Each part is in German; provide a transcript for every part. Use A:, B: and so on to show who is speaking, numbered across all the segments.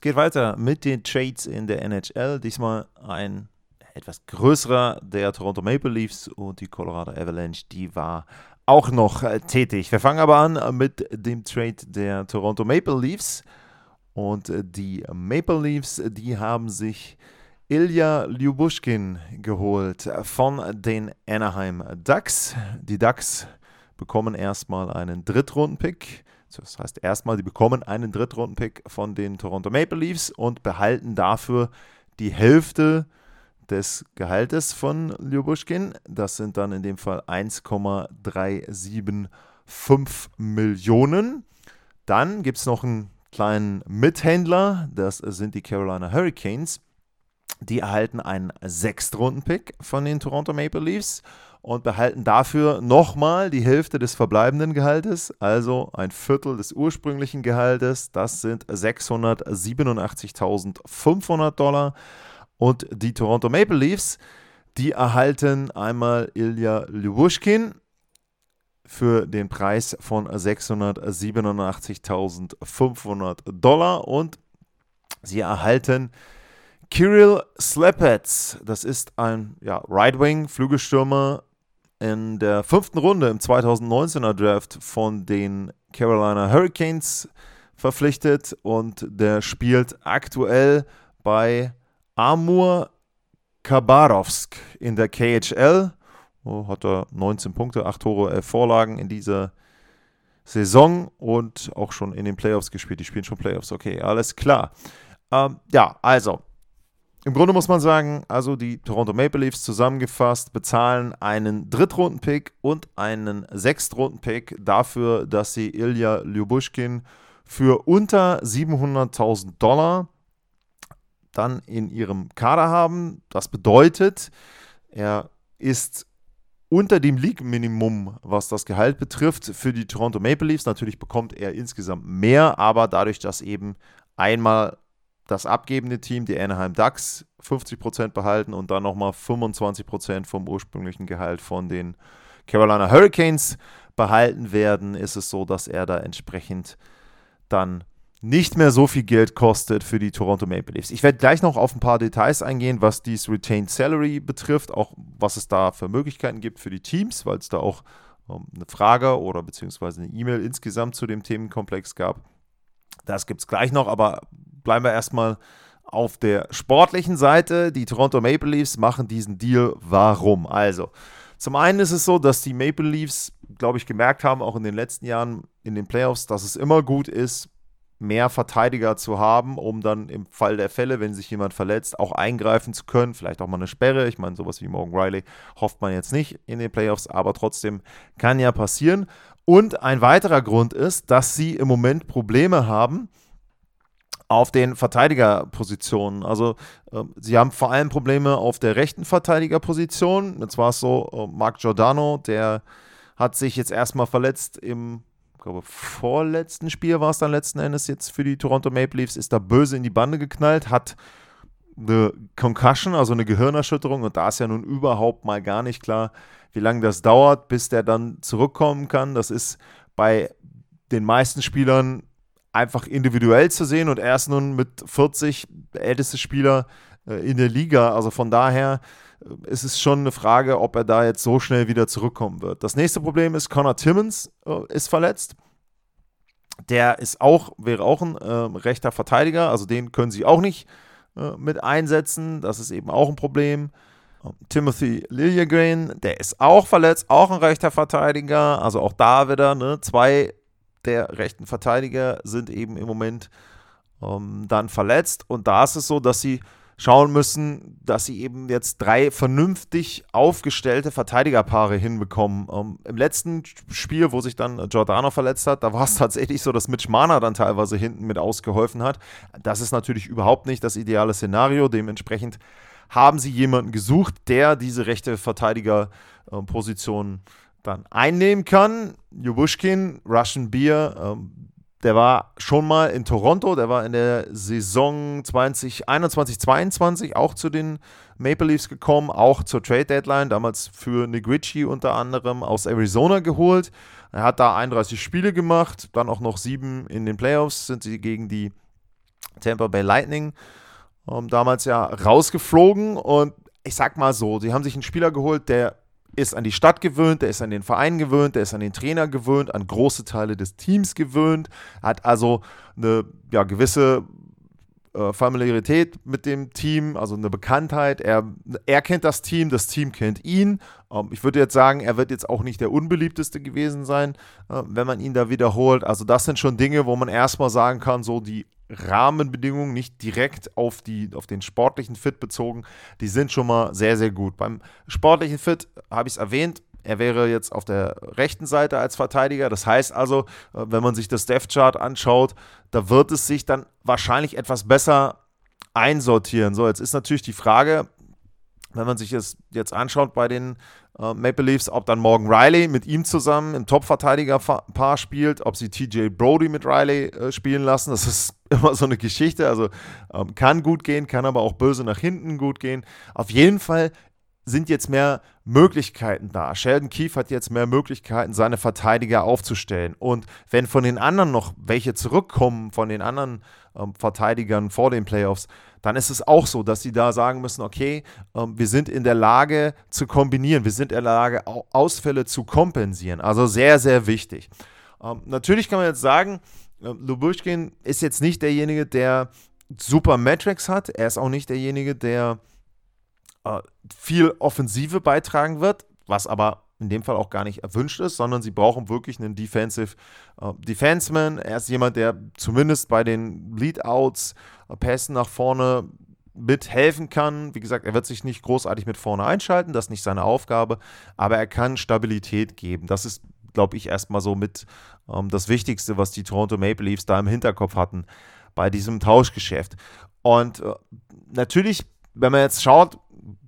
A: Es geht weiter mit den Trades in der NHL. Diesmal ein etwas größerer der Toronto Maple Leafs und die Colorado Avalanche, die war auch noch tätig. Wir fangen aber an mit dem Trade der Toronto Maple Leafs. Und die Maple Leafs, die haben sich Ilya Lyubushkin geholt von den Anaheim Ducks. Die Ducks bekommen erstmal einen Drittrunden-Pick. Das heißt, erstmal, die bekommen einen Drittrunden-Pick von den Toronto Maple Leafs und behalten dafür die Hälfte des Gehaltes von Ljubushkin. Das sind dann in dem Fall 1,375 Millionen. Dann gibt es noch einen kleinen Mithändler, das sind die Carolina Hurricanes. Die erhalten einen Sechstrunden-Pick von den Toronto Maple Leafs und behalten dafür nochmal die Hälfte des verbleibenden Gehaltes, also ein Viertel des ursprünglichen Gehaltes. Das sind 687.500 Dollar. Und die Toronto Maple Leafs, die erhalten einmal Ilya Lyubushkin für den Preis von 687.500 Dollar und sie erhalten Kirill Slepets, das ist ein ja, Right-Wing-Flügelstürmer in der fünften Runde im 2019er Draft von den Carolina Hurricanes verpflichtet und der spielt aktuell bei Amur Khabarovsk in der KHL. Oh, hat er 19 Punkte, 8 Tore, 11 Vorlagen in dieser Saison und auch schon in den Playoffs gespielt. Die spielen schon Playoffs, okay, alles klar. Ähm, ja, also im Grunde muss man sagen, also die Toronto Maple Leafs zusammengefasst bezahlen einen Drittrunden-Pick und einen Sechstrunden-Pick dafür, dass sie Ilya Lyubushkin für unter 700.000 Dollar dann in ihrem Kader haben. Das bedeutet, er ist unter dem League-Minimum, was das Gehalt betrifft, für die Toronto Maple Leafs. Natürlich bekommt er insgesamt mehr, aber dadurch, dass eben einmal das abgebende Team, die Anaheim Ducks, 50% behalten und dann nochmal 25% vom ursprünglichen Gehalt von den Carolina Hurricanes behalten werden, ist es so, dass er da entsprechend dann nicht mehr so viel Geld kostet für die Toronto Maple Leafs. Ich werde gleich noch auf ein paar Details eingehen, was dies Retained Salary betrifft, auch was es da für Möglichkeiten gibt für die Teams, weil es da auch ähm, eine Frage oder beziehungsweise eine E-Mail insgesamt zu dem Themenkomplex gab. Das gibt es gleich noch, aber bleiben wir erstmal auf der sportlichen Seite. Die Toronto Maple Leafs machen diesen Deal. Warum? Also, zum einen ist es so, dass die Maple Leafs, glaube ich, gemerkt haben, auch in den letzten Jahren in den Playoffs, dass es immer gut ist, mehr Verteidiger zu haben, um dann im Fall der Fälle, wenn sich jemand verletzt, auch eingreifen zu können. Vielleicht auch mal eine Sperre. Ich meine, sowas wie Morgan Riley hofft man jetzt nicht in den Playoffs, aber trotzdem kann ja passieren. Und ein weiterer Grund ist, dass sie im Moment Probleme haben, auf den Verteidigerpositionen. Also äh, sie haben vor allem Probleme auf der rechten Verteidigerposition. Jetzt war es so, äh, Mark Giordano, der hat sich jetzt erstmal verletzt im, ich glaube, vorletzten Spiel war es dann letzten Endes jetzt für die Toronto Maple Leafs, ist da böse in die Bande geknallt, hat eine Concussion, also eine Gehirnerschütterung und da ist ja nun überhaupt mal gar nicht klar, wie lange das dauert, bis der dann zurückkommen kann. Das ist bei den meisten Spielern einfach individuell zu sehen und er ist nun mit 40 der älteste Spieler äh, in der Liga. Also von daher äh, ist es schon eine Frage, ob er da jetzt so schnell wieder zurückkommen wird. Das nächste Problem ist, Connor Timmons äh, ist verletzt. Der ist auch, wäre auch ein äh, rechter Verteidiger, also den können sie auch nicht äh, mit einsetzen. Das ist eben auch ein Problem. Timothy Liljegren, der ist auch verletzt, auch ein rechter Verteidiger. Also auch da wieder ne, zwei der rechten Verteidiger sind eben im Moment ähm, dann verletzt. Und da ist es so, dass sie schauen müssen, dass sie eben jetzt drei vernünftig aufgestellte Verteidigerpaare hinbekommen. Ähm, Im letzten Spiel, wo sich dann Giordano verletzt hat, da war es tatsächlich so, dass Mitch Mana dann teilweise hinten mit ausgeholfen hat. Das ist natürlich überhaupt nicht das ideale Szenario. Dementsprechend haben sie jemanden gesucht, der diese rechte Verteidigerposition äh, dann einnehmen kann. Jubushkin, Russian Beer, ähm, der war schon mal in Toronto, der war in der Saison 2021, 2022 auch zu den Maple Leafs gekommen, auch zur Trade Deadline, damals für Negrici unter anderem aus Arizona geholt. Er hat da 31 Spiele gemacht, dann auch noch sieben in den Playoffs, sind sie gegen die Tampa Bay Lightning ähm, damals ja rausgeflogen und ich sag mal so, sie haben sich einen Spieler geholt, der ist an die Stadt gewöhnt, der ist an den Verein gewöhnt, der ist an den Trainer gewöhnt, an große Teile des Teams gewöhnt, hat also eine ja, gewisse äh, Familiarität mit dem Team, also eine Bekanntheit. Er, er kennt das Team, das Team kennt ihn. Ähm, ich würde jetzt sagen, er wird jetzt auch nicht der unbeliebteste gewesen sein, äh, wenn man ihn da wiederholt. Also das sind schon Dinge, wo man erstmal sagen kann, so die Rahmenbedingungen, nicht direkt auf, die, auf den sportlichen Fit bezogen, die sind schon mal sehr, sehr gut. Beim sportlichen Fit habe ich es erwähnt, er wäre jetzt auf der rechten Seite als Verteidiger. Das heißt also, äh, wenn man sich das Death Chart anschaut, da wird es sich dann wahrscheinlich etwas besser einsortieren. So, jetzt ist natürlich die Frage, wenn man sich es jetzt anschaut bei den äh, Maple Leafs, ob dann Morgan Riley mit ihm zusammen im Top-Verteidiger-Paar spielt, ob sie TJ Brody mit Riley äh, spielen lassen. Das ist immer so eine Geschichte. Also ähm, kann gut gehen, kann aber auch böse nach hinten gut gehen. Auf jeden Fall sind jetzt mehr Möglichkeiten da. Sheldon Keefe hat jetzt mehr Möglichkeiten, seine Verteidiger aufzustellen. Und wenn von den anderen noch welche zurückkommen, von den anderen ähm, Verteidigern vor den Playoffs, dann ist es auch so, dass sie da sagen müssen, okay, ähm, wir sind in der Lage zu kombinieren, wir sind in der Lage, Ausfälle zu kompensieren. Also sehr, sehr wichtig. Ähm, natürlich kann man jetzt sagen, äh, Lubushkin ist jetzt nicht derjenige, der super Metrics hat. Er ist auch nicht derjenige, der äh, viel Offensive beitragen wird, was aber in dem Fall auch gar nicht erwünscht ist, sondern sie brauchen wirklich einen Defensive äh, Defenseman. Er ist jemand, der zumindest bei den Leadouts, äh, Pässen nach vorne mithelfen kann. Wie gesagt, er wird sich nicht großartig mit vorne einschalten, das ist nicht seine Aufgabe, aber er kann Stabilität geben. Das ist, glaube ich, erstmal so mit ähm, das Wichtigste, was die Toronto Maple Leafs da im Hinterkopf hatten bei diesem Tauschgeschäft. Und äh, natürlich, wenn man jetzt schaut,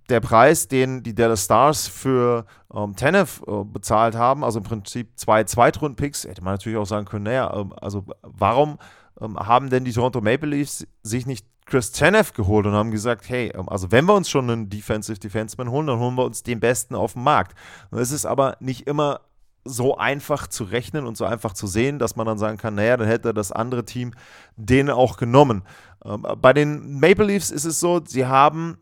A: der Preis, den die Dallas Stars für ähm, Tanev äh, bezahlt haben, also im Prinzip zwei Zweitrunden-Picks, hätte man natürlich auch sagen können, naja, ähm, also warum ähm, haben denn die Toronto Maple Leafs sich nicht Chris Tanev geholt und haben gesagt, hey, ähm, also wenn wir uns schon einen Defensive Defenseman holen, dann holen wir uns den Besten auf dem Markt. Und es ist aber nicht immer so einfach zu rechnen und so einfach zu sehen, dass man dann sagen kann, naja, dann hätte das andere Team den auch genommen. Ähm, bei den Maple Leafs ist es so, sie haben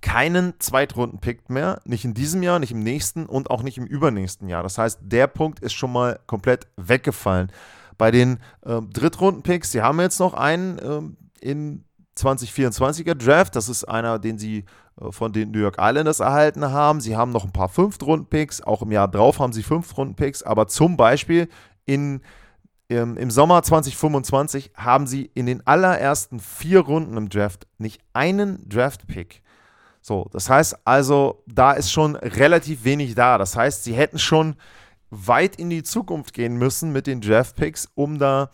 A: keinen Zweitrunden-Pick mehr, nicht in diesem Jahr, nicht im nächsten und auch nicht im übernächsten Jahr. Das heißt, der Punkt ist schon mal komplett weggefallen. Bei den äh, Drittrunden-Picks, sie haben jetzt noch einen äh, im 2024er Draft, das ist einer, den sie äh, von den New York Islanders erhalten haben. Sie haben noch ein paar Fünftrunden-Picks, auch im Jahr drauf haben sie Fünftrunden-Picks, aber zum Beispiel in ähm, im Sommer 2025 haben sie in den allerersten vier Runden im Draft nicht einen Draft-Pick. So, das heißt also, da ist schon relativ wenig da. Das heißt, sie hätten schon weit in die Zukunft gehen müssen mit den Draft-Picks, um da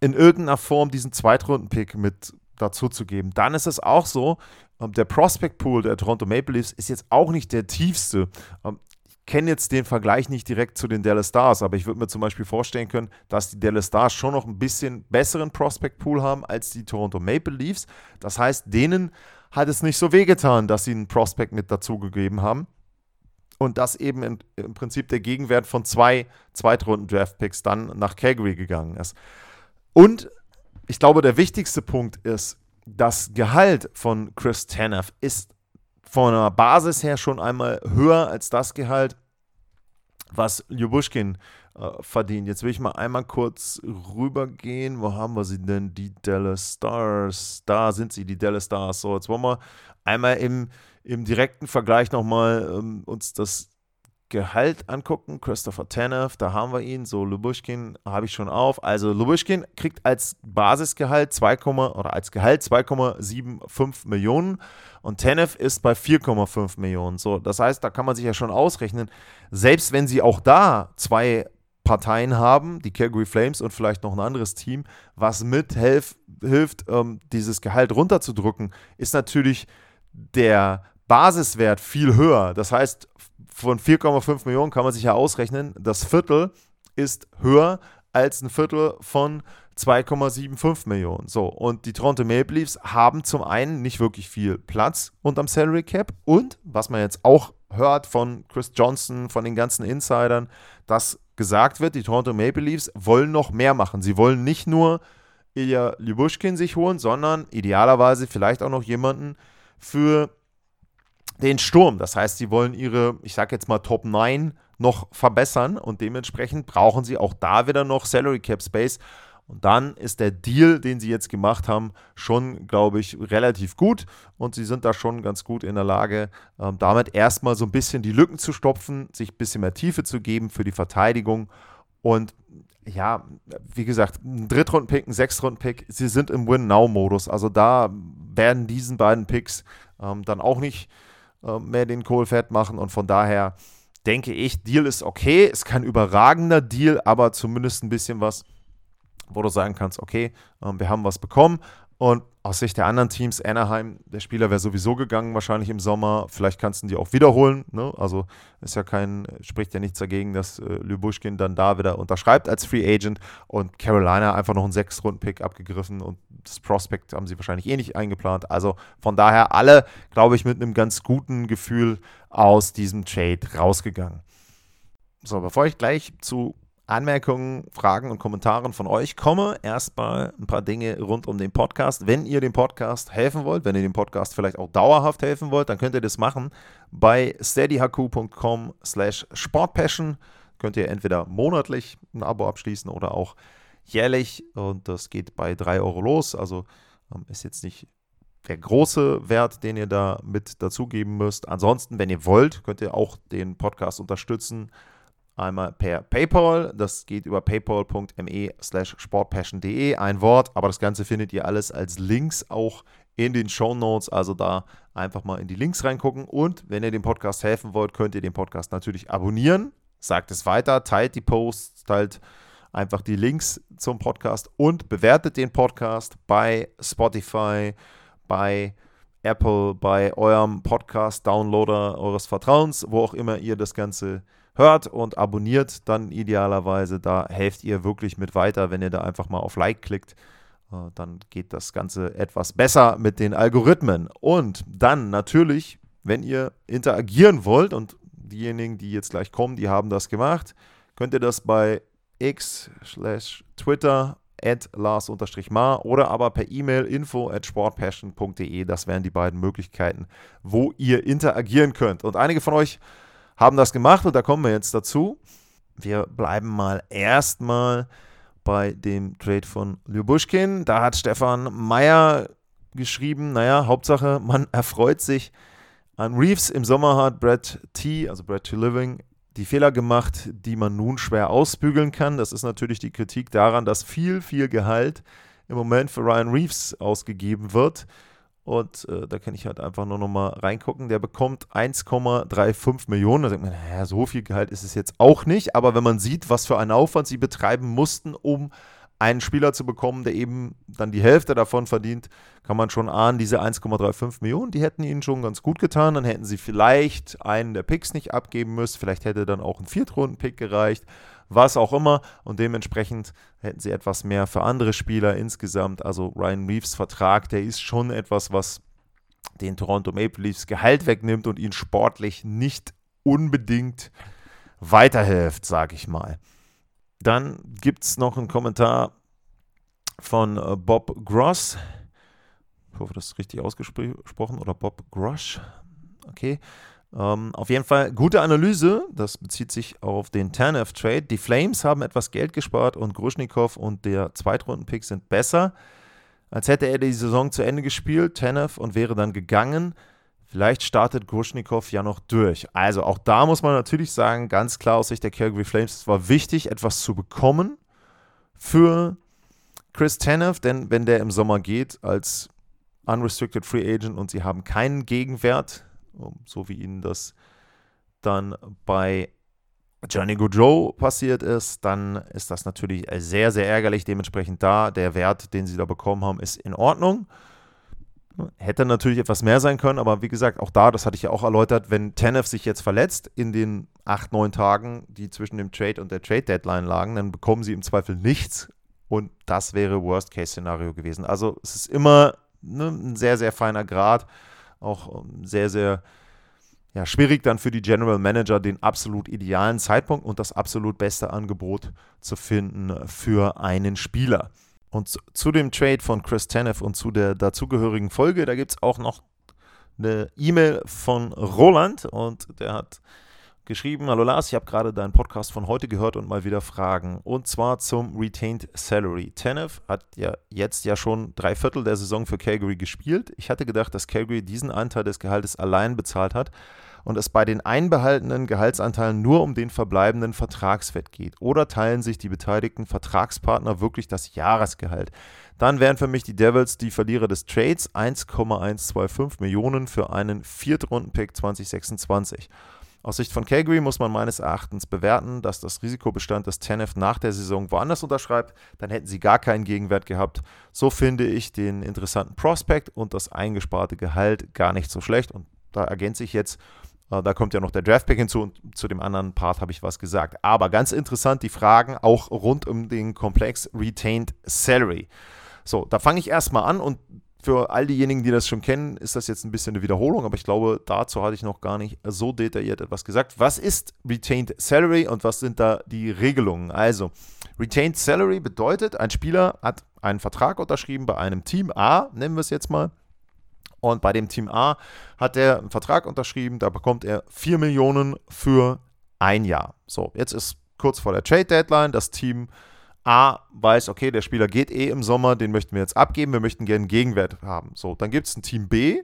A: in irgendeiner Form diesen Zweitrunden-Pick mit dazu zu geben. Dann ist es auch so, ähm, der Prospect-Pool der Toronto Maple Leafs ist jetzt auch nicht der tiefste. Ähm, ich kenne jetzt den Vergleich nicht direkt zu den Dallas Stars, aber ich würde mir zum Beispiel vorstellen können, dass die Dallas Stars schon noch ein bisschen besseren Prospect-Pool haben als die Toronto Maple Leafs. Das heißt, denen hat es nicht so wehgetan, dass sie einen Prospect mit dazugegeben haben. Und dass eben in, im Prinzip der Gegenwert von zwei Zweitrunden-Draft-Picks dann nach Calgary gegangen ist. Und ich glaube, der wichtigste Punkt ist, das Gehalt von Chris Tanev ist von der Basis her schon einmal höher als das Gehalt, was Ljubushkin verdient. Jetzt will ich mal einmal kurz rübergehen. Wo haben wir sie denn? Die Dallas Stars. Da sind sie, die Dallas Stars. So, jetzt wollen wir einmal im, im direkten Vergleich nochmal ähm, uns das Gehalt angucken. Christopher Tanev, da haben wir ihn. So, Lubushkin habe ich schon auf. Also, Lubushkin kriegt als Basisgehalt 2, oder als Gehalt 2,75 Millionen und Tanev ist bei 4,5 Millionen. So, das heißt, da kann man sich ja schon ausrechnen, selbst wenn sie auch da zwei Parteien haben, die Calgary Flames und vielleicht noch ein anderes Team, was mithilft, ähm, dieses Gehalt runterzudrücken, ist natürlich der Basiswert viel höher. Das heißt, von 4,5 Millionen kann man sich ja ausrechnen, das Viertel ist höher als ein Viertel von 2,75 Millionen. So, und die Toronto Maple Leafs haben zum einen nicht wirklich viel Platz unterm Salary Cap und, was man jetzt auch hört von Chris Johnson, von den ganzen Insidern, dass gesagt wird, die Toronto Maple Leafs wollen noch mehr machen. Sie wollen nicht nur Ilya Lyubushkin sich holen, sondern idealerweise vielleicht auch noch jemanden für den Sturm. Das heißt, sie wollen ihre, ich sag jetzt mal Top 9 noch verbessern und dementsprechend brauchen sie auch da wieder noch Salary Cap Space. Und dann ist der Deal, den sie jetzt gemacht haben, schon, glaube ich, relativ gut. Und sie sind da schon ganz gut in der Lage, ähm, damit erstmal so ein bisschen die Lücken zu stopfen, sich ein bisschen mehr Tiefe zu geben für die Verteidigung. Und ja, wie gesagt, ein Drittrunden-Pick, ein Sechstrunden-Pick, sie sind im Win-Now-Modus. Also da werden diesen beiden Picks ähm, dann auch nicht äh, mehr den Kohlfett machen. Und von daher denke ich, Deal ist okay. Ist kein überragender Deal, aber zumindest ein bisschen was, wo du sagen kannst, okay, ähm, wir haben was bekommen. Und aus Sicht der anderen Teams, Anaheim, der Spieler wäre sowieso gegangen, wahrscheinlich im Sommer. Vielleicht kannst du ihn dir auch wiederholen. Ne? Also ist ja kein, spricht ja nichts dagegen, dass äh, Lyubushkin dann da wieder unterschreibt als Free Agent und Carolina einfach noch einen Sechs-Runden-Pick abgegriffen und das Prospect haben sie wahrscheinlich eh nicht eingeplant. Also von daher alle, glaube ich, mit einem ganz guten Gefühl aus diesem Trade rausgegangen. So, bevor ich gleich zu Anmerkungen, Fragen und Kommentaren von euch komme. Erstmal ein paar Dinge rund um den Podcast. Wenn ihr dem Podcast helfen wollt, wenn ihr dem Podcast vielleicht auch dauerhaft helfen wollt, dann könnt ihr das machen bei steadyhq.com slash sportpassion. Könnt ihr entweder monatlich ein Abo abschließen oder auch jährlich und das geht bei 3 Euro los. Also ähm, ist jetzt nicht der große Wert, den ihr da mit dazugeben müsst. Ansonsten, wenn ihr wollt, könnt ihr auch den Podcast unterstützen Einmal per PayPal, das geht über paypal.me slash sportpassion.de, ein Wort, aber das Ganze findet ihr alles als Links auch in den Show Notes, also da einfach mal in die Links reingucken. Und wenn ihr dem Podcast helfen wollt, könnt ihr den Podcast natürlich abonnieren, sagt es weiter, teilt die Posts, teilt einfach die Links zum Podcast und bewertet den Podcast bei Spotify, bei Apple, bei eurem Podcast-Downloader eures Vertrauens, wo auch immer ihr das Ganze hört und abonniert dann idealerweise. Da helft ihr wirklich mit weiter, wenn ihr da einfach mal auf Like klickt. Äh, dann geht das Ganze etwas besser mit den Algorithmen. Und dann natürlich, wenn ihr interagieren wollt und diejenigen, die jetzt gleich kommen, die haben das gemacht, könnt ihr das bei x Twitter at Lars-Mar oder aber per E-Mail info at sportpassion.de. Das wären die beiden Möglichkeiten, wo ihr interagieren könnt. Und einige von euch haben das gemacht und da kommen wir jetzt dazu. Wir bleiben mal erstmal bei dem Trade von Lyubushkin. Da hat Stefan Meyer geschrieben, naja, Hauptsache, man erfreut sich an Reeves. Im Sommer hat Brad T., also Brad T. Living, die Fehler gemacht, die man nun schwer ausbügeln kann. Das ist natürlich die Kritik daran, dass viel, viel Gehalt im Moment für Ryan Reeves ausgegeben wird. Und äh, da kann ich halt einfach nur noch mal reingucken. Der bekommt 1,35 Millionen. Da denkt man, naja, so viel Gehalt ist es jetzt auch nicht. Aber wenn man sieht, was für einen Aufwand sie betreiben mussten, um einen Spieler zu bekommen, der eben dann die Hälfte davon verdient, kann man schon ahnen, diese 1,35 Millionen, die hätten ihnen schon ganz gut getan. Dann hätten sie vielleicht einen der Picks nicht abgeben müssen. Vielleicht hätte dann auch ein Viertrunden-Pick gereicht was auch immer. Und dementsprechend hätten sie etwas mehr für andere Spieler insgesamt. Also Ryan Reeves Vertrag, der ist schon etwas, was den Toronto Maple Leafs Gehalt wegnimmt und ihn sportlich nicht unbedingt weiterhilft, sage ich mal. Dann gibt es noch einen Kommentar von äh, Bob Gross. Ich hoffe, das ist richtig ausgesprochen. Oder Bob Grosh. Okay. Ähm, auf jeden Fall gute Analyse. Das bezieht sich auf den Tanev-Trade. Die Flames haben etwas Geld gespart und Gruschnikow und der Zweitrunden-Pick sind besser. Als hätte er die Saison zu Ende gespielt, Tanev, und wäre dann gegangen. Vielleicht startet Gruschnikow ja noch durch. Also auch da muss man natürlich sagen, ganz klar aus Sicht der Calgary Flames, es war wichtig, etwas zu bekommen für Chris Tanev, denn wenn der im Sommer geht als Unrestricted Free Agent und sie haben keinen Gegenwert so wie ihnen das dann bei Johnny Goodrow passiert ist, dann ist das natürlich sehr, sehr ärgerlich. Dementsprechend da, der Wert, den sie da bekommen haben, ist in Ordnung. Hätte natürlich etwas mehr sein können, aber wie gesagt, auch da, das hatte ich ja auch erläutert, wenn Tenef sich jetzt verletzt in den acht, neun Tagen, die zwischen dem Trade und der Trade-Deadline lagen, dann bekommen sie im Zweifel nichts und das wäre Worst-Case-Szenario gewesen. Also es ist immer ne, ein sehr, sehr feiner Grad, auch ähm, sehr, sehr ja, schwierig dann für die General Manager den absolut idealen Zeitpunkt und das absolut beste Angebot zu finden für einen Spieler. Und zu, dem Trade von Chris Tanev und zu der dazugehörigen Folge, da gibt es auch noch eine E-Mail von Roland und der hat geschrieben, hallo Lars, ich habe gerade deinen Podcast von heute gehört und mal wieder Fragen. Und zwar zum Retained Salary. Tanev hat ja jetzt ja schon drei Viertel der Saison für Calgary gespielt. Ich hatte gedacht, dass Calgary diesen Anteil des Gehaltes allein bezahlt hat und es bei den einbehaltenen Gehaltsanteilen nur um den verbleibenden Vertragswert geht? Oder teilen sich die beteiligten Vertragspartner wirklich das Jahresgehalt? Dann wären für mich die Devils die Verlierer des Trades 1,125 Millionen für einen Viertrunden-Pick 2026. Aus Sicht von Calgary muss man meines Erachtens bewerten, dass das Risikobestand des Tenef nach der Saison woanders unterschreibt. Dann hätten sie gar keinen Gegenwert gehabt. So finde ich den interessanten Prospect und das eingesparte Gehalt gar nicht so schlecht. Und da ergänze ich jetzt, äh, da kommt ja noch der Draftpick hinzu und zu dem anderen Part habe ich was gesagt. Aber ganz interessant die Fragen auch rund um den Komplex Retained Salary. So, da fange ich erstmal an und für all diejenigen, die das schon kennen, ist das jetzt ein bisschen eine Wiederholung, aber ich glaube, dazu hatte ich noch gar nicht so detailliert etwas gesagt. Was ist Retained Salary und was sind da die Regelungen? Also, Retained Salary bedeutet, ein Spieler hat einen Vertrag unterschrieben bei einem Team A, nennen wir es jetzt mal, und bei dem Team A hat er einen Vertrag unterschrieben, da bekommt er 4 Millionen für ein Jahr. So, jetzt ist kurz vor der Trade Deadline, das Team A weiß, okay, der Spieler geht eh im Sommer, den möchten wir jetzt abgeben, wir möchten gerne einen Gegenwert haben. So, dann gibt es ein Team B,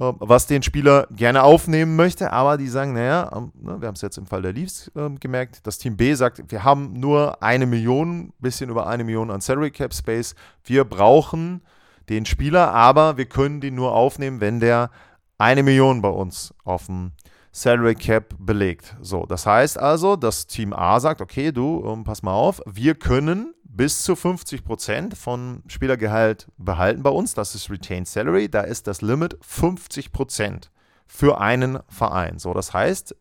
A: ähm, was den Spieler gerne aufnehmen möchte, aber die sagen, naja, ähm, ne, wir haben es jetzt im Fall der Leafs ähm, gemerkt, das Team B sagt, wir haben nur eine Million, bisschen über eine Million an Salary Cap Space, wir brauchen den Spieler, aber wir können den nur aufnehmen, wenn der eine Million bei uns auf dem Salary Cap belegt. So, das heißt also, das Team A sagt, okay, du, ähm, pass mal auf, wir können bis zu 50% von Spielergehalt behalten bei uns. Das ist Retained Salary. Da ist das Limit 50% für einen Verein. So, das heißt,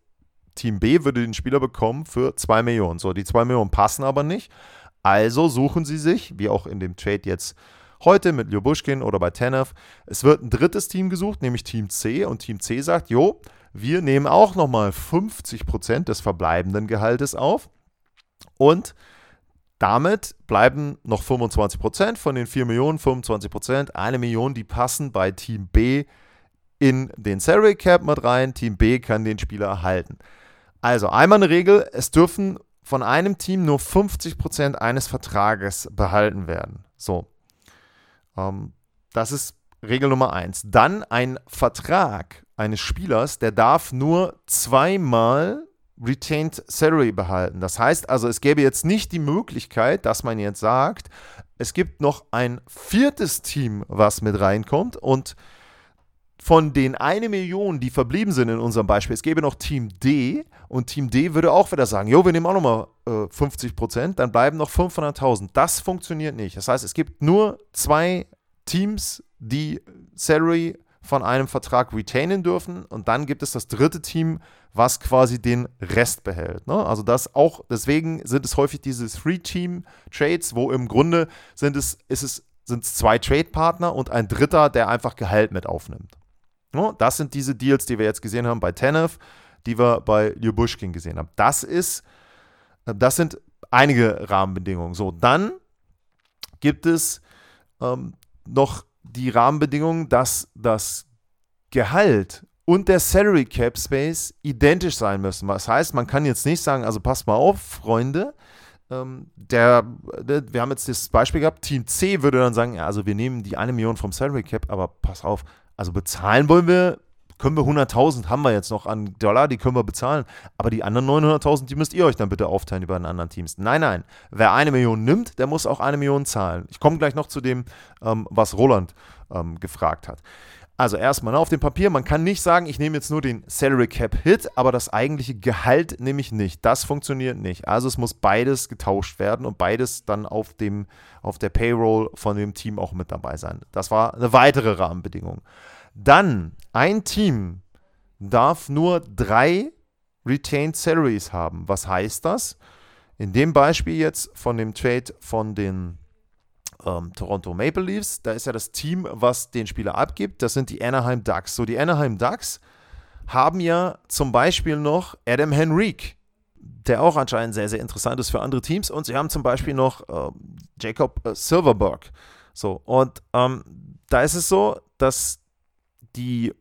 A: Team B würde den Spieler bekommen für 2 Millionen. So, die 2 Millionen passen aber nicht. Also suchen sie sich, wie auch in dem Trade jetzt Heute mit Ljobuschkin oder bei Tanev. Es wird ein drittes Team gesucht, nämlich Team C. Und Team C sagt, jo, wir nehmen auch nochmal 50% des verbleibenden Gehaltes auf. Und damit bleiben noch 25% von den 4 Millionen, 25%, eine Million, die passen bei Team B in den Salary Cap mit rein. Team B kann den Spieler erhalten. Also einmal eine Regel, es dürfen von einem Team nur 50% eines Vertrages behalten werden. So, ähm, das ist Regel Nummer eins. Dann ein Vertrag eines Spielers, der darf nur zweimal Retained Salary behalten. Das heißt also, es gäbe jetzt nicht die Möglichkeit, dass man jetzt sagt, es gibt noch ein viertes Team, was mit reinkommt und von den eine Million, die verblieben sind in unserem Beispiel, es gäbe noch Team D und Team D würde auch wieder sagen, jo, wir nehmen auch nochmal äh, 50 Prozent, dann bleiben noch 500.000. Das funktioniert nicht. Das heißt, es gibt nur zwei Teams, die Salary von einem Vertrag retainen dürfen und dann gibt es das dritte Team, was quasi den Rest behält. Ne? Also das auch, deswegen sind es häufig diese Three-Team-Trades, wo im Grunde sind es, ist es, sind es zwei Trade-Partner und ein dritter, der einfach Gehalt mit aufnimmt. Das sind diese Deals, die wir jetzt gesehen haben bei Tanev, die wir bei Ljubushkin gesehen haben. Das ist, das sind einige Rahmenbedingungen. So, dann gibt es ähm, noch die Rahmenbedingungen, dass das Gehalt und der Salary Cap Space identisch sein müssen. Das heißt, man kann jetzt nicht sagen, also passt mal auf, Freunde, ähm, der, der, wir haben jetzt das Beispiel gehabt, Team C würde dann sagen, ja, also wir nehmen die eine Million vom Salary Cap, aber pass auf, also bezahlen wollen wir, können wir 100.000, haben wir jetzt noch an Dollar, die können wir bezahlen. Aber die anderen 900.000, die müsst ihr euch dann bitte aufteilen über den anderen Teams. Nein, nein. Wer eine Million nimmt, der muss auch eine Million zahlen. Ich komme gleich noch zu dem, ähm, was Roland ähm, gefragt hat. Also erstmal auf dem Papier, man kann nicht sagen, ich nehme jetzt nur den Salary Cap Hit, aber das eigentliche Gehalt nehme ich nicht. Das funktioniert nicht. Also es muss beides getauscht werden und beides dann auf, dem, auf der Payroll von dem Team auch mit dabei sein. Das war eine weitere Rahmenbedingung. Dann, ein Team darf nur drei Retained Salaries haben. Was heißt das? In dem Beispiel jetzt von dem Trade von den ähm, Toronto Maple Leafs. Da ist ja das Team, was den Spieler abgibt. Das sind die Anaheim Ducks. So, die Anaheim Ducks haben ja zum Beispiel noch Adam Henrique, der auch anscheinend sehr, sehr interessant ist für andere Teams. Und sie haben zum Beispiel noch äh, Jacob äh, Silverberg. So, und ähm, da ist es so, dass die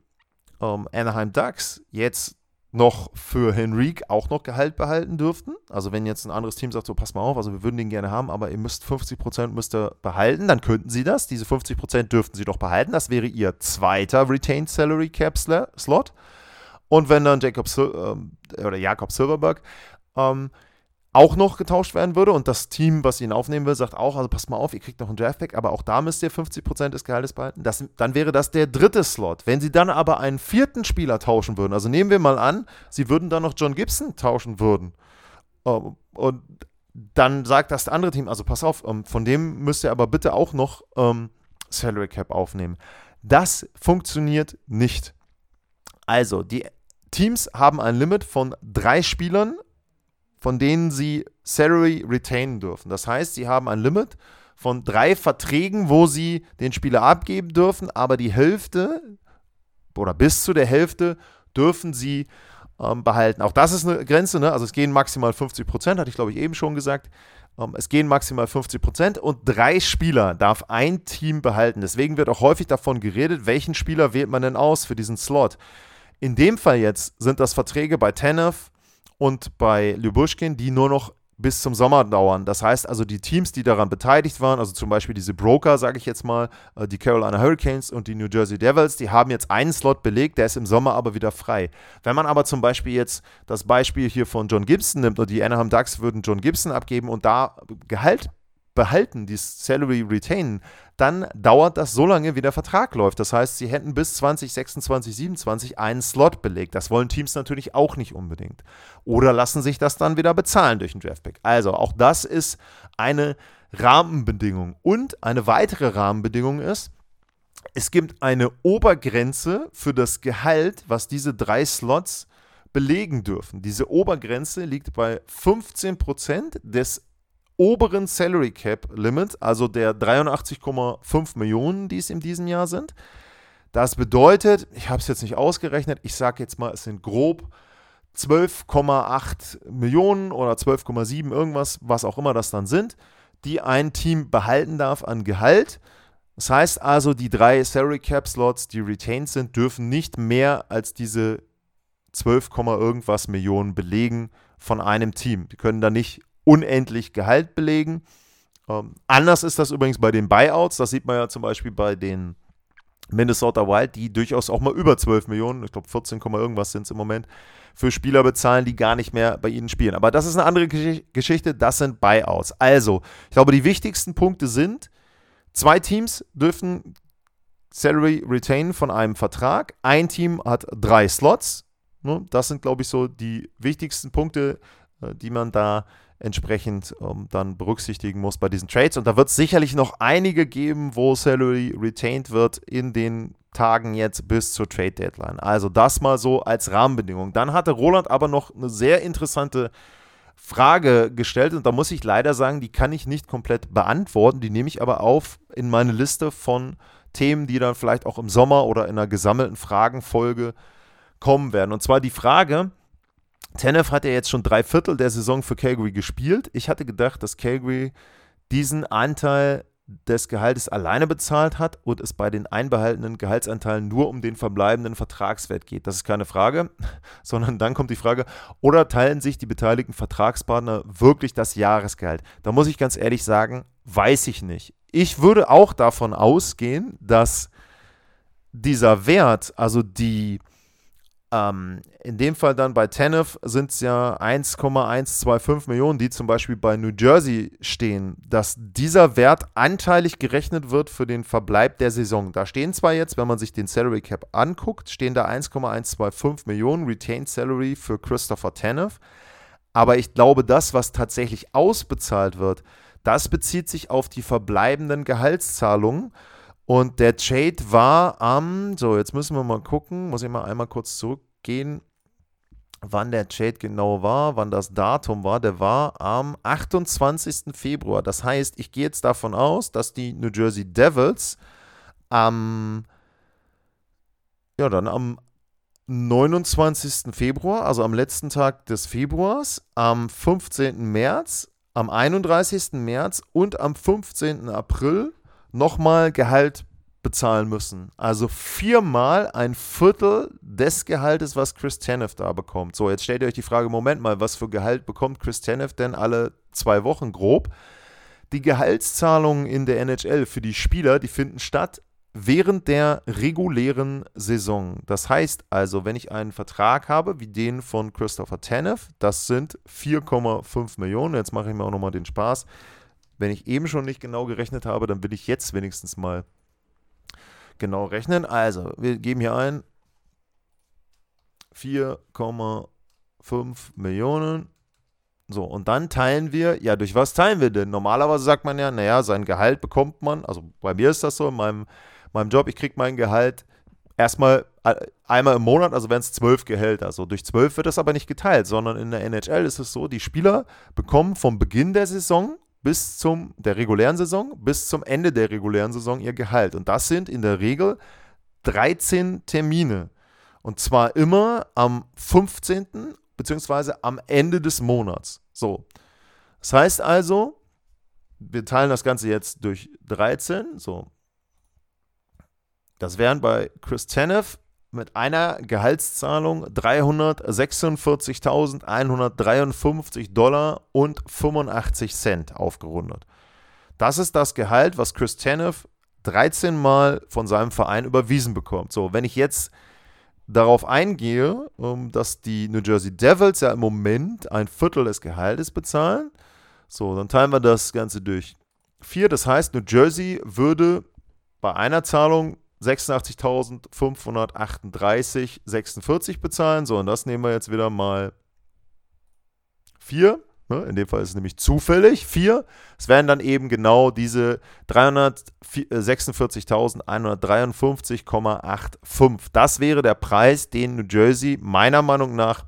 A: ähm, Anaheim Ducks jetzt noch für Henrique auch noch Gehalt behalten dürften. Also wenn jetzt ein anderes Team sagt, so pass mal auf, also wir würden den gerne haben, aber ihr müsst 50% müsst ihr behalten, dann könnten sie das. Diese 50% dürften sie doch behalten. Das wäre ihr zweiter Retained Salary Cap Slot. Und wenn dann Jacob äh, oder Jakob Silverberg ähm, auch noch getauscht werden würde und das Team, was ihn aufnehmen will, sagt auch, also passt mal auf, ihr kriegt noch einen Draftback, aber auch da müsst ihr 50% des Gehaltes behalten. Das, dann wäre das der dritte Slot. Wenn sie dann aber einen vierten Spieler tauschen würden, also nehmen wir mal an, sie würden dann noch John Gibson tauschen würden ähm, und dann sagt das andere Team, also pass auf, ähm, von dem müsst ihr aber bitte auch noch ähm, Salary Cap aufnehmen. Das funktioniert nicht. Also, die Teams haben ein Limit von drei Spielern von denen sie Salary retainen dürfen. Das heißt, sie haben ein Limit von drei Verträgen, wo sie den Spieler abgeben dürfen, aber die Hälfte oder bis zu der Hälfte dürfen sie ähm, behalten. Auch das ist eine Grenze, ne? also es gehen maximal 50 Prozent, hatte ich glaube ich eben schon gesagt. Ähm, es gehen maximal 50 Prozent und drei Spieler darf ein Team behalten. Deswegen wird auch häufig davon geredet, welchen Spieler wählt man denn aus für diesen Slot. In dem Fall jetzt sind das Verträge bei Tanev, und bei Lyubushkin, die nur noch bis zum Sommer dauern. Das heißt also, die Teams, die daran beteiligt waren, also zum Beispiel diese Broker, sage ich jetzt mal, äh, die Carolina Hurricanes und die New Jersey Devils, die haben jetzt einen Slot belegt, der ist im Sommer aber wieder frei. Wenn man aber zum Beispiel jetzt das Beispiel hier von John Gibson nimmt und die Anaheim Ducks würden John Gibson abgeben und da Gehalt behalten, die Salary retainen, dann dauert das so lange, wie der Vertrag läuft. Das heißt, sie hätten bis 2026, 27 einen Slot belegt. Das wollen Teams natürlich auch nicht unbedingt. Oder lassen sich das dann wieder bezahlen durch einen Draftpick. Also auch das ist eine Rahmenbedingung. Und eine weitere Rahmenbedingung ist, es gibt eine Obergrenze für das Gehalt, was diese drei Slots belegen dürfen. Diese Obergrenze liegt bei 15% des oberen Salary Cap Limit, also der 83,5 Millionen, die es in diesem Jahr sind. Das bedeutet, ich habe es jetzt nicht ausgerechnet, ich sage jetzt mal, es sind grob 12,8 Millionen oder 12,7 irgendwas, was auch immer das dann sind, die ein Team behalten darf an Gehalt. Das heißt also, die drei Salary Cap Slots, die retained sind, dürfen nicht mehr als diese 12, irgendwas Millionen belegen von einem Team. Die können da nicht unendlich Gehalt belegen. Ähm, anders ist das übrigens bei den Buyouts. Das sieht man ja zum Beispiel bei den Minnesota Wild, die durchaus auch mal über 12 Millionen, ich glaube 14, irgendwas sind es im Moment, für Spieler bezahlen, die gar nicht mehr bei ihnen spielen. Aber das ist eine andere Geschichte, das sind Buyouts. Also, ich glaube, die wichtigsten Punkte sind, zwei Teams dürfen Salary retain von einem Vertrag. Ein Team hat drei Slots. Ne? Das sind, glaube ich, so die wichtigsten Punkte, äh, die man da entsprechend ähm, dann berücksichtigen muss bei diesen Trades. Und da wird es sicherlich noch einige geben, wo Salary retained wird in den Tagen jetzt bis zur Trade Deadline. Also das mal so als Rahmenbedingung. Dann hatte Roland aber noch eine sehr interessante Frage gestellt und da muss ich leider sagen, die kann ich nicht komplett beantworten. Die nehme ich aber auf in meine Liste von Themen, die dann vielleicht auch im Sommer oder in einer gesammelten Fragenfolge kommen werden. Und zwar die Frage, Tenef hat ja jetzt schon drei Viertel der Saison für Calgary gespielt. Ich hatte gedacht, dass Calgary diesen Anteil des Gehaltes alleine bezahlt hat und es bei den einbehaltenen Gehaltsanteilen nur um den verbleibenden Vertragswert geht. Das ist keine Frage, sondern dann kommt die Frage, oder teilen sich die beteiligten Vertragspartner wirklich das Jahresgehalt? Da muss ich ganz ehrlich sagen, weiß ich nicht. Ich würde auch davon ausgehen, dass dieser Wert, also die ähm, in dem Fall dann bei Tenef sind es ja 1,125 Millionen, die zum Beispiel bei New Jersey stehen, dass dieser Wert anteilig gerechnet wird für den Verbleib der Saison. Da stehen zwar jetzt, wenn man sich den Salary Cap anguckt, stehen da 1,125 Millionen Retained Salary für Christopher Tenef, aber ich glaube, das, was tatsächlich ausbezahlt wird, das bezieht sich auf die verbleibenden Gehaltszahlungen und der Trade war am, so jetzt müssen wir mal gucken, muss ich mal einmal kurz zurückgehen, wann der Trade genau war, wann das Datum war. Der war am 28. Februar. Das heißt, ich gehe jetzt davon aus, dass die New Jersey Devils am, ja, dann am 29. Februar, also am letzten Tag des Februars, am 15. März, am 31. März und am 15. April nochmal Gehalt bezahlen müssen. Also viermal ein Viertel des Gehaltes, was Chris Tanev da bekommt. So, jetzt stellt ihr euch die Frage, Moment mal, was für Gehalt bekommt Chris Tanev denn alle zwei Wochen grob? Die Gehaltszahlungen in der NHL für die Spieler, die finden statt während der regulären Saison. Das heißt also, wenn ich einen Vertrag habe, wie den von Christopher Tanev, das sind 4,5 Millionen. Jetzt mache ich mir auch nochmal den Spaß. Wenn ich eben schon nicht genau gerechnet habe, dann will ich jetzt wenigstens mal genau rechnen. Also, wir geben hier ein 4,5 Millionen. So, und dann teilen wir, ja, durch was teilen wir denn? Normalerweise sagt man ja, naja, sein Gehalt bekommt man, also bei mir ist das so, in meinem, meinem Job, ich kriege mein Gehalt erstmal äh, einmal im Monat, also wenn es zwölf Gehälter. So durch zwölf wird das aber nicht geteilt, sondern in der NHL ist es so, die Spieler bekommen vom Beginn der Saison bis zum der regulären Saison bis zum Ende der regulären Saison ihr Gehalt. Und das sind in der Regel 13 Termine. Und zwar immer am 15. beziehungsweise am Ende des Monats. So. Das heißt also, wir teilen das Ganze jetzt durch 13. So. Das wären bei Chris Tanev mit einer Gehaltszahlung 346.153 Dollar und 85 Cent aufgerundet. Das ist das Gehalt, was Chris Tanev 13 Mal von seinem Verein überwiesen bekommt. So, wenn ich jetzt darauf eingehe, ähm, dass die New Jersey Devils ja im Moment ein Viertel des Gehaltes bezahlen, so, dann teilen wir das Ganze durch vier. Das heißt, New Jersey würde bei einer Zahlung 86.538,46 bezahlen. So, und das nehmen wir jetzt wieder mal 4. Ne? In dem Fall ist es nämlich zufällig 4. Es wären dann eben genau diese 346.153,85. Das wäre der Preis, den New Jersey meiner Meinung nach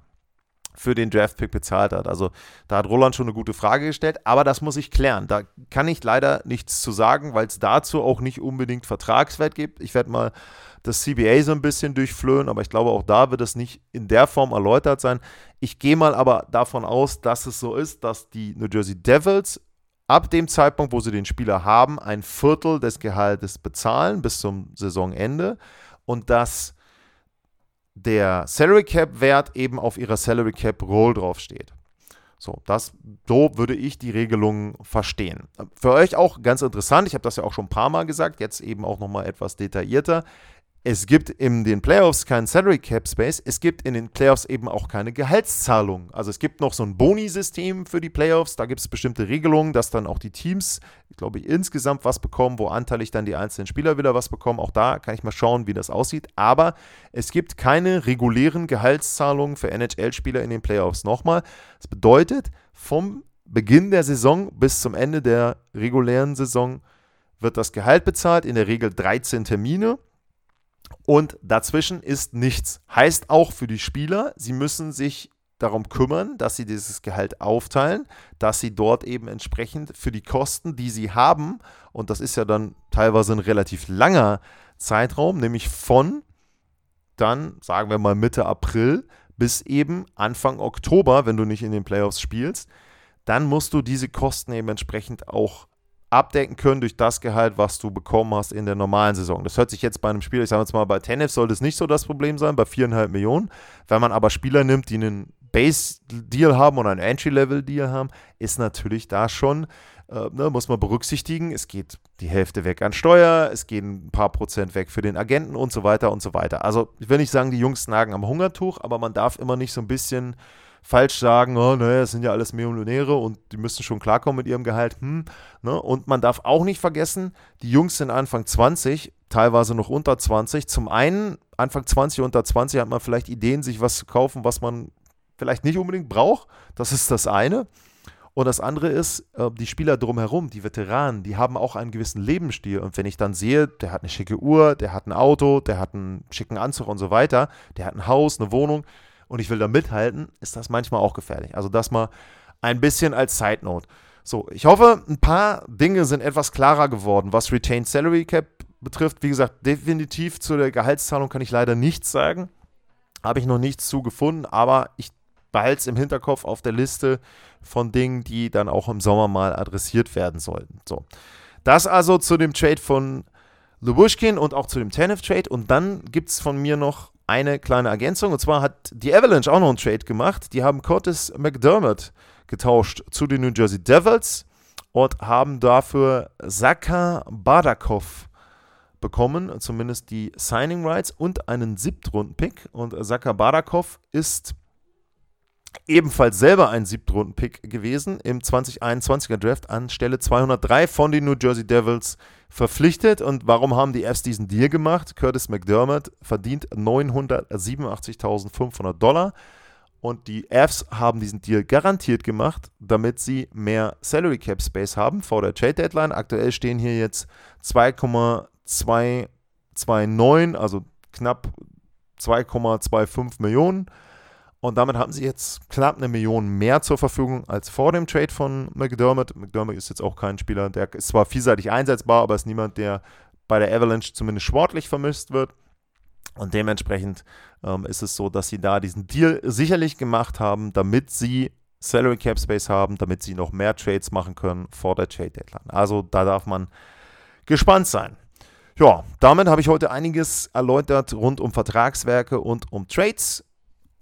A: für den Draftpick bezahlt hat. Also da hat Roland schon eine gute Frage gestellt, aber das muss ich klären. Da kann ich leider nichts zu sagen, weil es dazu auch nicht unbedingt Vertragswert gibt. Ich werde mal das CBA so ein bisschen durchflöhen, aber ich glaube, auch da wird es nicht in der Form erläutert sein. Ich gehe mal aber davon aus, dass es so ist, dass die New Jersey Devils ab dem Zeitpunkt, wo sie den Spieler haben, ein Viertel des Gehaltes bezahlen bis zum Saisonende und dass der Salary Cap Wert eben auf ihrer Salary Cap Roll draufsteht. So, das, so würde ich die Regelung verstehen. Für euch auch ganz interessant, ich habe das ja auch schon ein paar Mal gesagt, jetzt eben auch nochmal etwas detaillierter. Es gibt in den Playoffs keinen Salary Cap Space. Es gibt in den Playoffs eben auch keine Gehaltszahlung. Also es gibt noch so ein Boni-System für die Playoffs. Da gibt es bestimmte Regelungen, dass dann auch die Teams, glaube ich, insgesamt was bekommen, wo anteilig dann die einzelnen Spieler wieder was bekommen. Auch da kann ich mal schauen, wie das aussieht. Aber es gibt keine regulären Gehaltszahlungen für NHL-Spieler in den Playoffs. Nochmal, das bedeutet, vom Beginn der Saison bis zum Ende der regulären Saison wird das Gehalt bezahlt, in der Regel 13 Termine. Und dazwischen ist nichts. Heißt auch für die Spieler, sie müssen sich darum kümmern, dass sie dieses Gehalt aufteilen, dass sie dort eben entsprechend für die Kosten, die sie haben, und das ist ja dann teilweise ein relativ langer Zeitraum, nämlich von dann, sagen wir mal Mitte April bis eben Anfang Oktober, wenn du nicht in den Playoffs spielst, dann musst du diese Kosten eben entsprechend auch abdecken können durch das Gehalt, was du bekommen hast in der normalen Saison. Das hört sich jetzt bei einem Spieler, ich sage jetzt mal, bei Tennis sollte es nicht so das Problem sein, bei viereinhalb Millionen. Wenn man aber Spieler nimmt, die einen Base-Deal haben oder einen Entry-Level-Deal haben, ist natürlich da schon äh, ne, muss man berücksichtigen. Es geht die Hälfte weg an Steuer, es gehen ein paar Prozent weg für den Agenten und so weiter und so weiter. Also ich will nicht sagen, die Jungs nagen am Hungertuch, aber man darf immer nicht so ein bisschen falsch sagen, oh, naja, das sind ja alles Millionäre und die müssen schon klarkommen mit ihrem Gehalt. Hm, ne? Und man darf auch nicht vergessen, die Jungs sind Anfang 20, teilweise noch unter 20. Zum einen, Anfang 20, unter 20 hat man vielleicht Ideen, sich was zu kaufen, was man vielleicht nicht unbedingt braucht. Das ist das eine. Und das andere ist, äh, die Spieler drumherum, die Veteranen, die haben auch einen gewissen Lebensstil. Und wenn ich dann sehe, der hat eine schicke Uhr, der hat ein Auto, der hat einen schicken Anzug und so weiter, der hat ein Haus, eine Wohnung und ich will da mithalten, ist das manchmal auch gefährlich. Also das mal ein bisschen als Side Note. So, ich hoffe, ein paar Dinge sind etwas klarer geworden, was Retained Salary Cap betrifft. Wie gesagt, definitiv zu der Gehaltszahlung kann ich leider nichts sagen. Habe ich noch nichts zu gefunden, aber ich behalte es im Hinterkopf auf der Liste von Dingen, die dann auch im Sommer mal adressiert werden sollten. So. Das also zu dem Trade von Lubushkin und auch zu dem Tanev-Trade. Und dann gibt es von mir noch eine kleine Ergänzung. Und zwar hat die Avalanche auch noch einen Trade gemacht. Die haben Curtis McDermott getauscht zu den New Jersey Devils und haben dafür Saka Bardakov bekommen, zumindest die Signing Rights und einen Siebtrunden-Pick. Und Saka Bardakov ist ebenfalls selber ein Siebtrunden-Pick gewesen im 2021er Draft an Stelle 203 von den New Jersey Devils verpflichtet. Und warum haben die Fs diesen Deal gemacht? Curtis McDermott verdient 987.500 Dollar. Und die Fs haben diesen Deal garantiert gemacht, damit sie mehr Salary Cap Space haben vor der Trade Deadline. Aktuell stehen hier jetzt 2,229, also knapp 2,25 Millionen. Und damit haben sie jetzt knapp eine Million mehr zur Verfügung als vor dem Trade von McDermott. McDermott ist jetzt auch kein Spieler, der ist zwar vielseitig einsetzbar, aber ist niemand, der bei der Avalanche zumindest sportlich vermisst wird. Und dementsprechend ähm, ist es so, dass sie da diesen Deal sicherlich gemacht haben, damit sie Salary Cap Space haben, damit sie noch mehr Trades machen können vor der Trade Deadline. Also da darf man gespannt sein. Ja, damit habe ich heute einiges erläutert rund um Vertragswerke und um Trades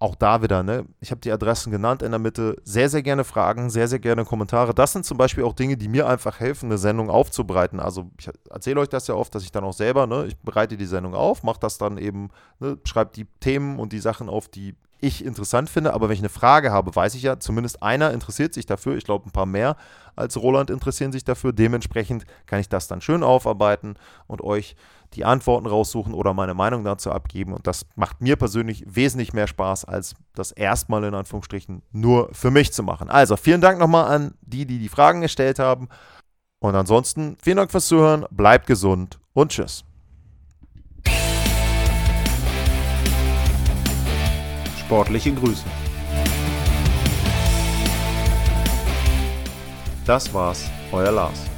A: auch da wieder, ne? Ich habe die Adressen genannt in der Mitte. Sehr, sehr gerne Fragen, sehr, sehr gerne Kommentare. Das sind zum Beispiel auch Dinge, die mir einfach helfen, eine Sendung aufzubereiten. Also ich erzähle euch das ja oft, dass ich dann auch selber, ne, ich bereite die Sendung auf, mache das dann eben, ne, schreibe die Themen und die Sachen auf, die ich interessant finde. Aber wenn ich eine Frage habe, weiß ich ja, zumindest einer interessiert sich dafür. Ich glaube, ein paar mehr als Roland interessieren sich dafür. Dementsprechend kann ich das dann schön aufarbeiten und euch die Antworten raussuchen oder meine Meinung dazu abgeben. Und das macht mir persönlich wesentlich mehr Spaß, als das erstmal in Anführungsstrichen nur für mich zu machen. Also vielen Dank nochmal an die, die die Fragen gestellt haben. Und ansonsten vielen Dank fürs Zuhören, bleibt gesund und tschüss.
B: Sportliche Grüße. Das war's, euer Lars.